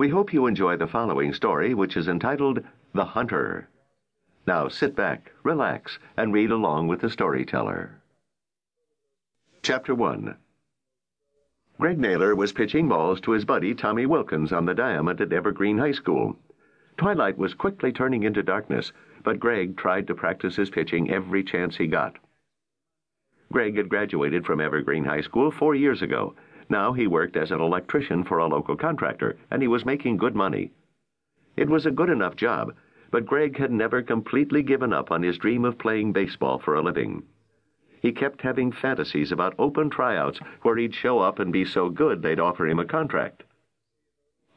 We hope you enjoy the following story, which is entitled The Hunter. Now sit back, relax, and read along with the storyteller. Chapter 1 Greg Naylor was pitching balls to his buddy Tommy Wilkins on the diamond at Evergreen High School. Twilight was quickly turning into darkness, but Greg tried to practice his pitching every chance he got. Greg had graduated from Evergreen High School four years ago. Now he worked as an electrician for a local contractor, and he was making good money. It was a good enough job, but Greg had never completely given up on his dream of playing baseball for a living. He kept having fantasies about open tryouts where he'd show up and be so good they'd offer him a contract.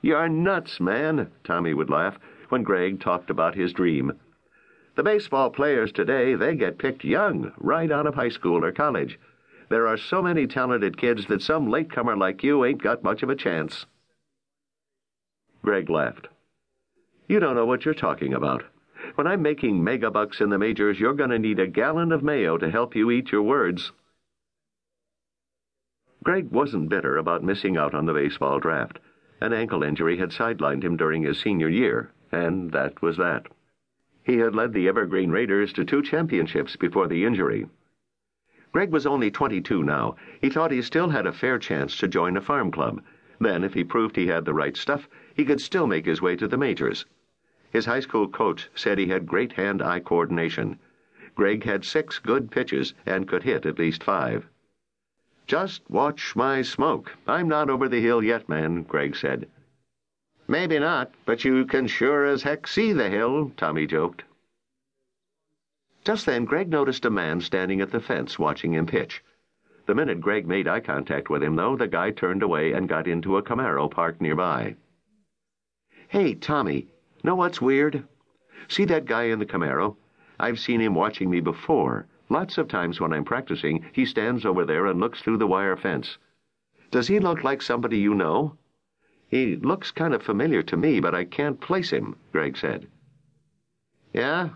You're nuts, man, Tommy would laugh when Greg talked about his dream. The baseball players today, they get picked young, right out of high school or college. There are so many talented kids that some latecomer like you ain't got much of a chance. Greg laughed. You don't know what you're talking about. When I'm making megabucks in the majors, you're going to need a gallon of mayo to help you eat your words. Greg wasn't bitter about missing out on the baseball draft. An ankle injury had sidelined him during his senior year, and that was that. He had led the Evergreen Raiders to two championships before the injury. Greg was only 22 now. He thought he still had a fair chance to join a farm club. Then, if he proved he had the right stuff, he could still make his way to the majors. His high school coach said he had great hand-eye coordination. Greg had six good pitches and could hit at least five. Just watch my smoke. I'm not over the hill yet, man, Greg said. Maybe not, but you can sure as heck see the hill, Tommy joked. Just then, Greg noticed a man standing at the fence watching him pitch. The minute Greg made eye contact with him, though, the guy turned away and got into a Camaro parked nearby. Hey, Tommy, know what's weird? See that guy in the Camaro? I've seen him watching me before. Lots of times when I'm practicing, he stands over there and looks through the wire fence. Does he look like somebody you know? He looks kind of familiar to me, but I can't place him, Greg said. Yeah,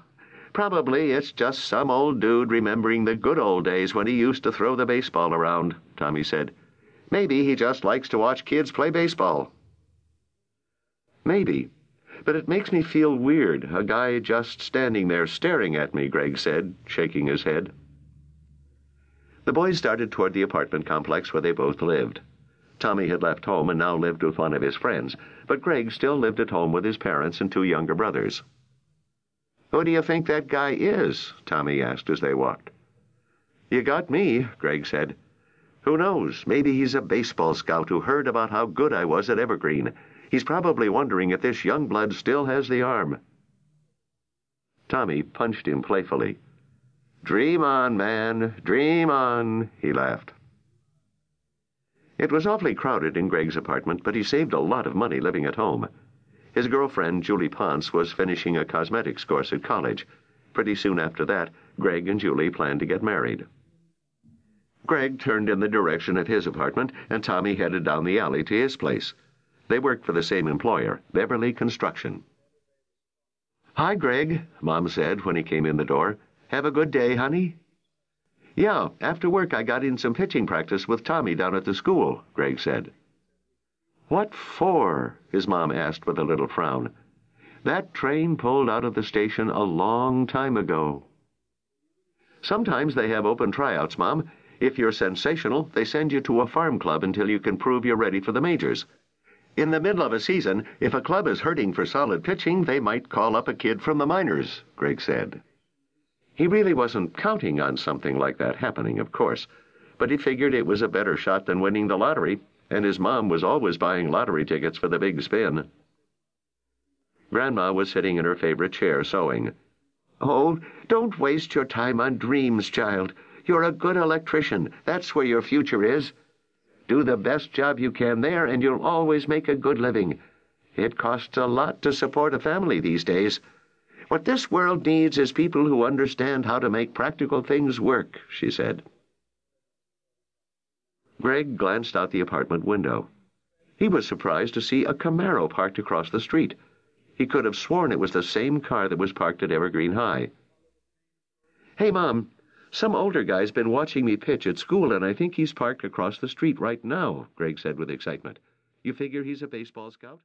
probably it's just some old dude remembering the good old days when he used to throw the baseball around, Tommy said. Maybe he just likes to watch kids play baseball. Maybe. But it makes me feel weird, a guy just standing there staring at me, Greg said, shaking his head. The boys started toward the apartment complex where they both lived. Tommy had left home and now lived with one of his friends, but Greg still lived at home with his parents and two younger brothers. Who do you think that guy is? Tommy asked as they walked. You got me, Greg said. Who knows? Maybe he's a baseball scout who heard about how good I was at Evergreen. He's probably wondering if this young blood still has the arm. Tommy punched him playfully. Dream on, man, dream on, he laughed. It was awfully crowded in Greg's apartment, but he saved a lot of money living at home. His girlfriend, Julie Ponce, was finishing a cosmetics course at college. Pretty soon after that, Greg and Julie planned to get married. Greg turned in the direction of his apartment, and Tommy headed down the alley to his place. They worked for the same employer, Beverly Construction. Hi, Greg, Mom said when he came in the door. Have a good day, honey? Yeah, after work I got in some pitching practice with Tommy down at the school, Greg said. What for? his mom asked with a little frown. That train pulled out of the station a long time ago. Sometimes they have open tryouts, Mom. If you're sensational, they send you to a farm club until you can prove you're ready for the majors. In the middle of a season, if a club is hurting for solid pitching, they might call up a kid from the minors, Greg said. He really wasn't counting on something like that happening, of course, but he figured it was a better shot than winning the lottery, and his mom was always buying lottery tickets for the big spin. Grandma was sitting in her favorite chair sewing. Oh, don't waste your time on dreams, child. You're a good electrician. That's where your future is. Do the best job you can there, and you'll always make a good living. It costs a lot to support a family these days. What this world needs is people who understand how to make practical things work, she said. Greg glanced out the apartment window. He was surprised to see a Camaro parked across the street. He could have sworn it was the same car that was parked at Evergreen High. Hey, Mom, some older guy's been watching me pitch at school, and I think he's parked across the street right now, Greg said with excitement. You figure he's a baseball scout?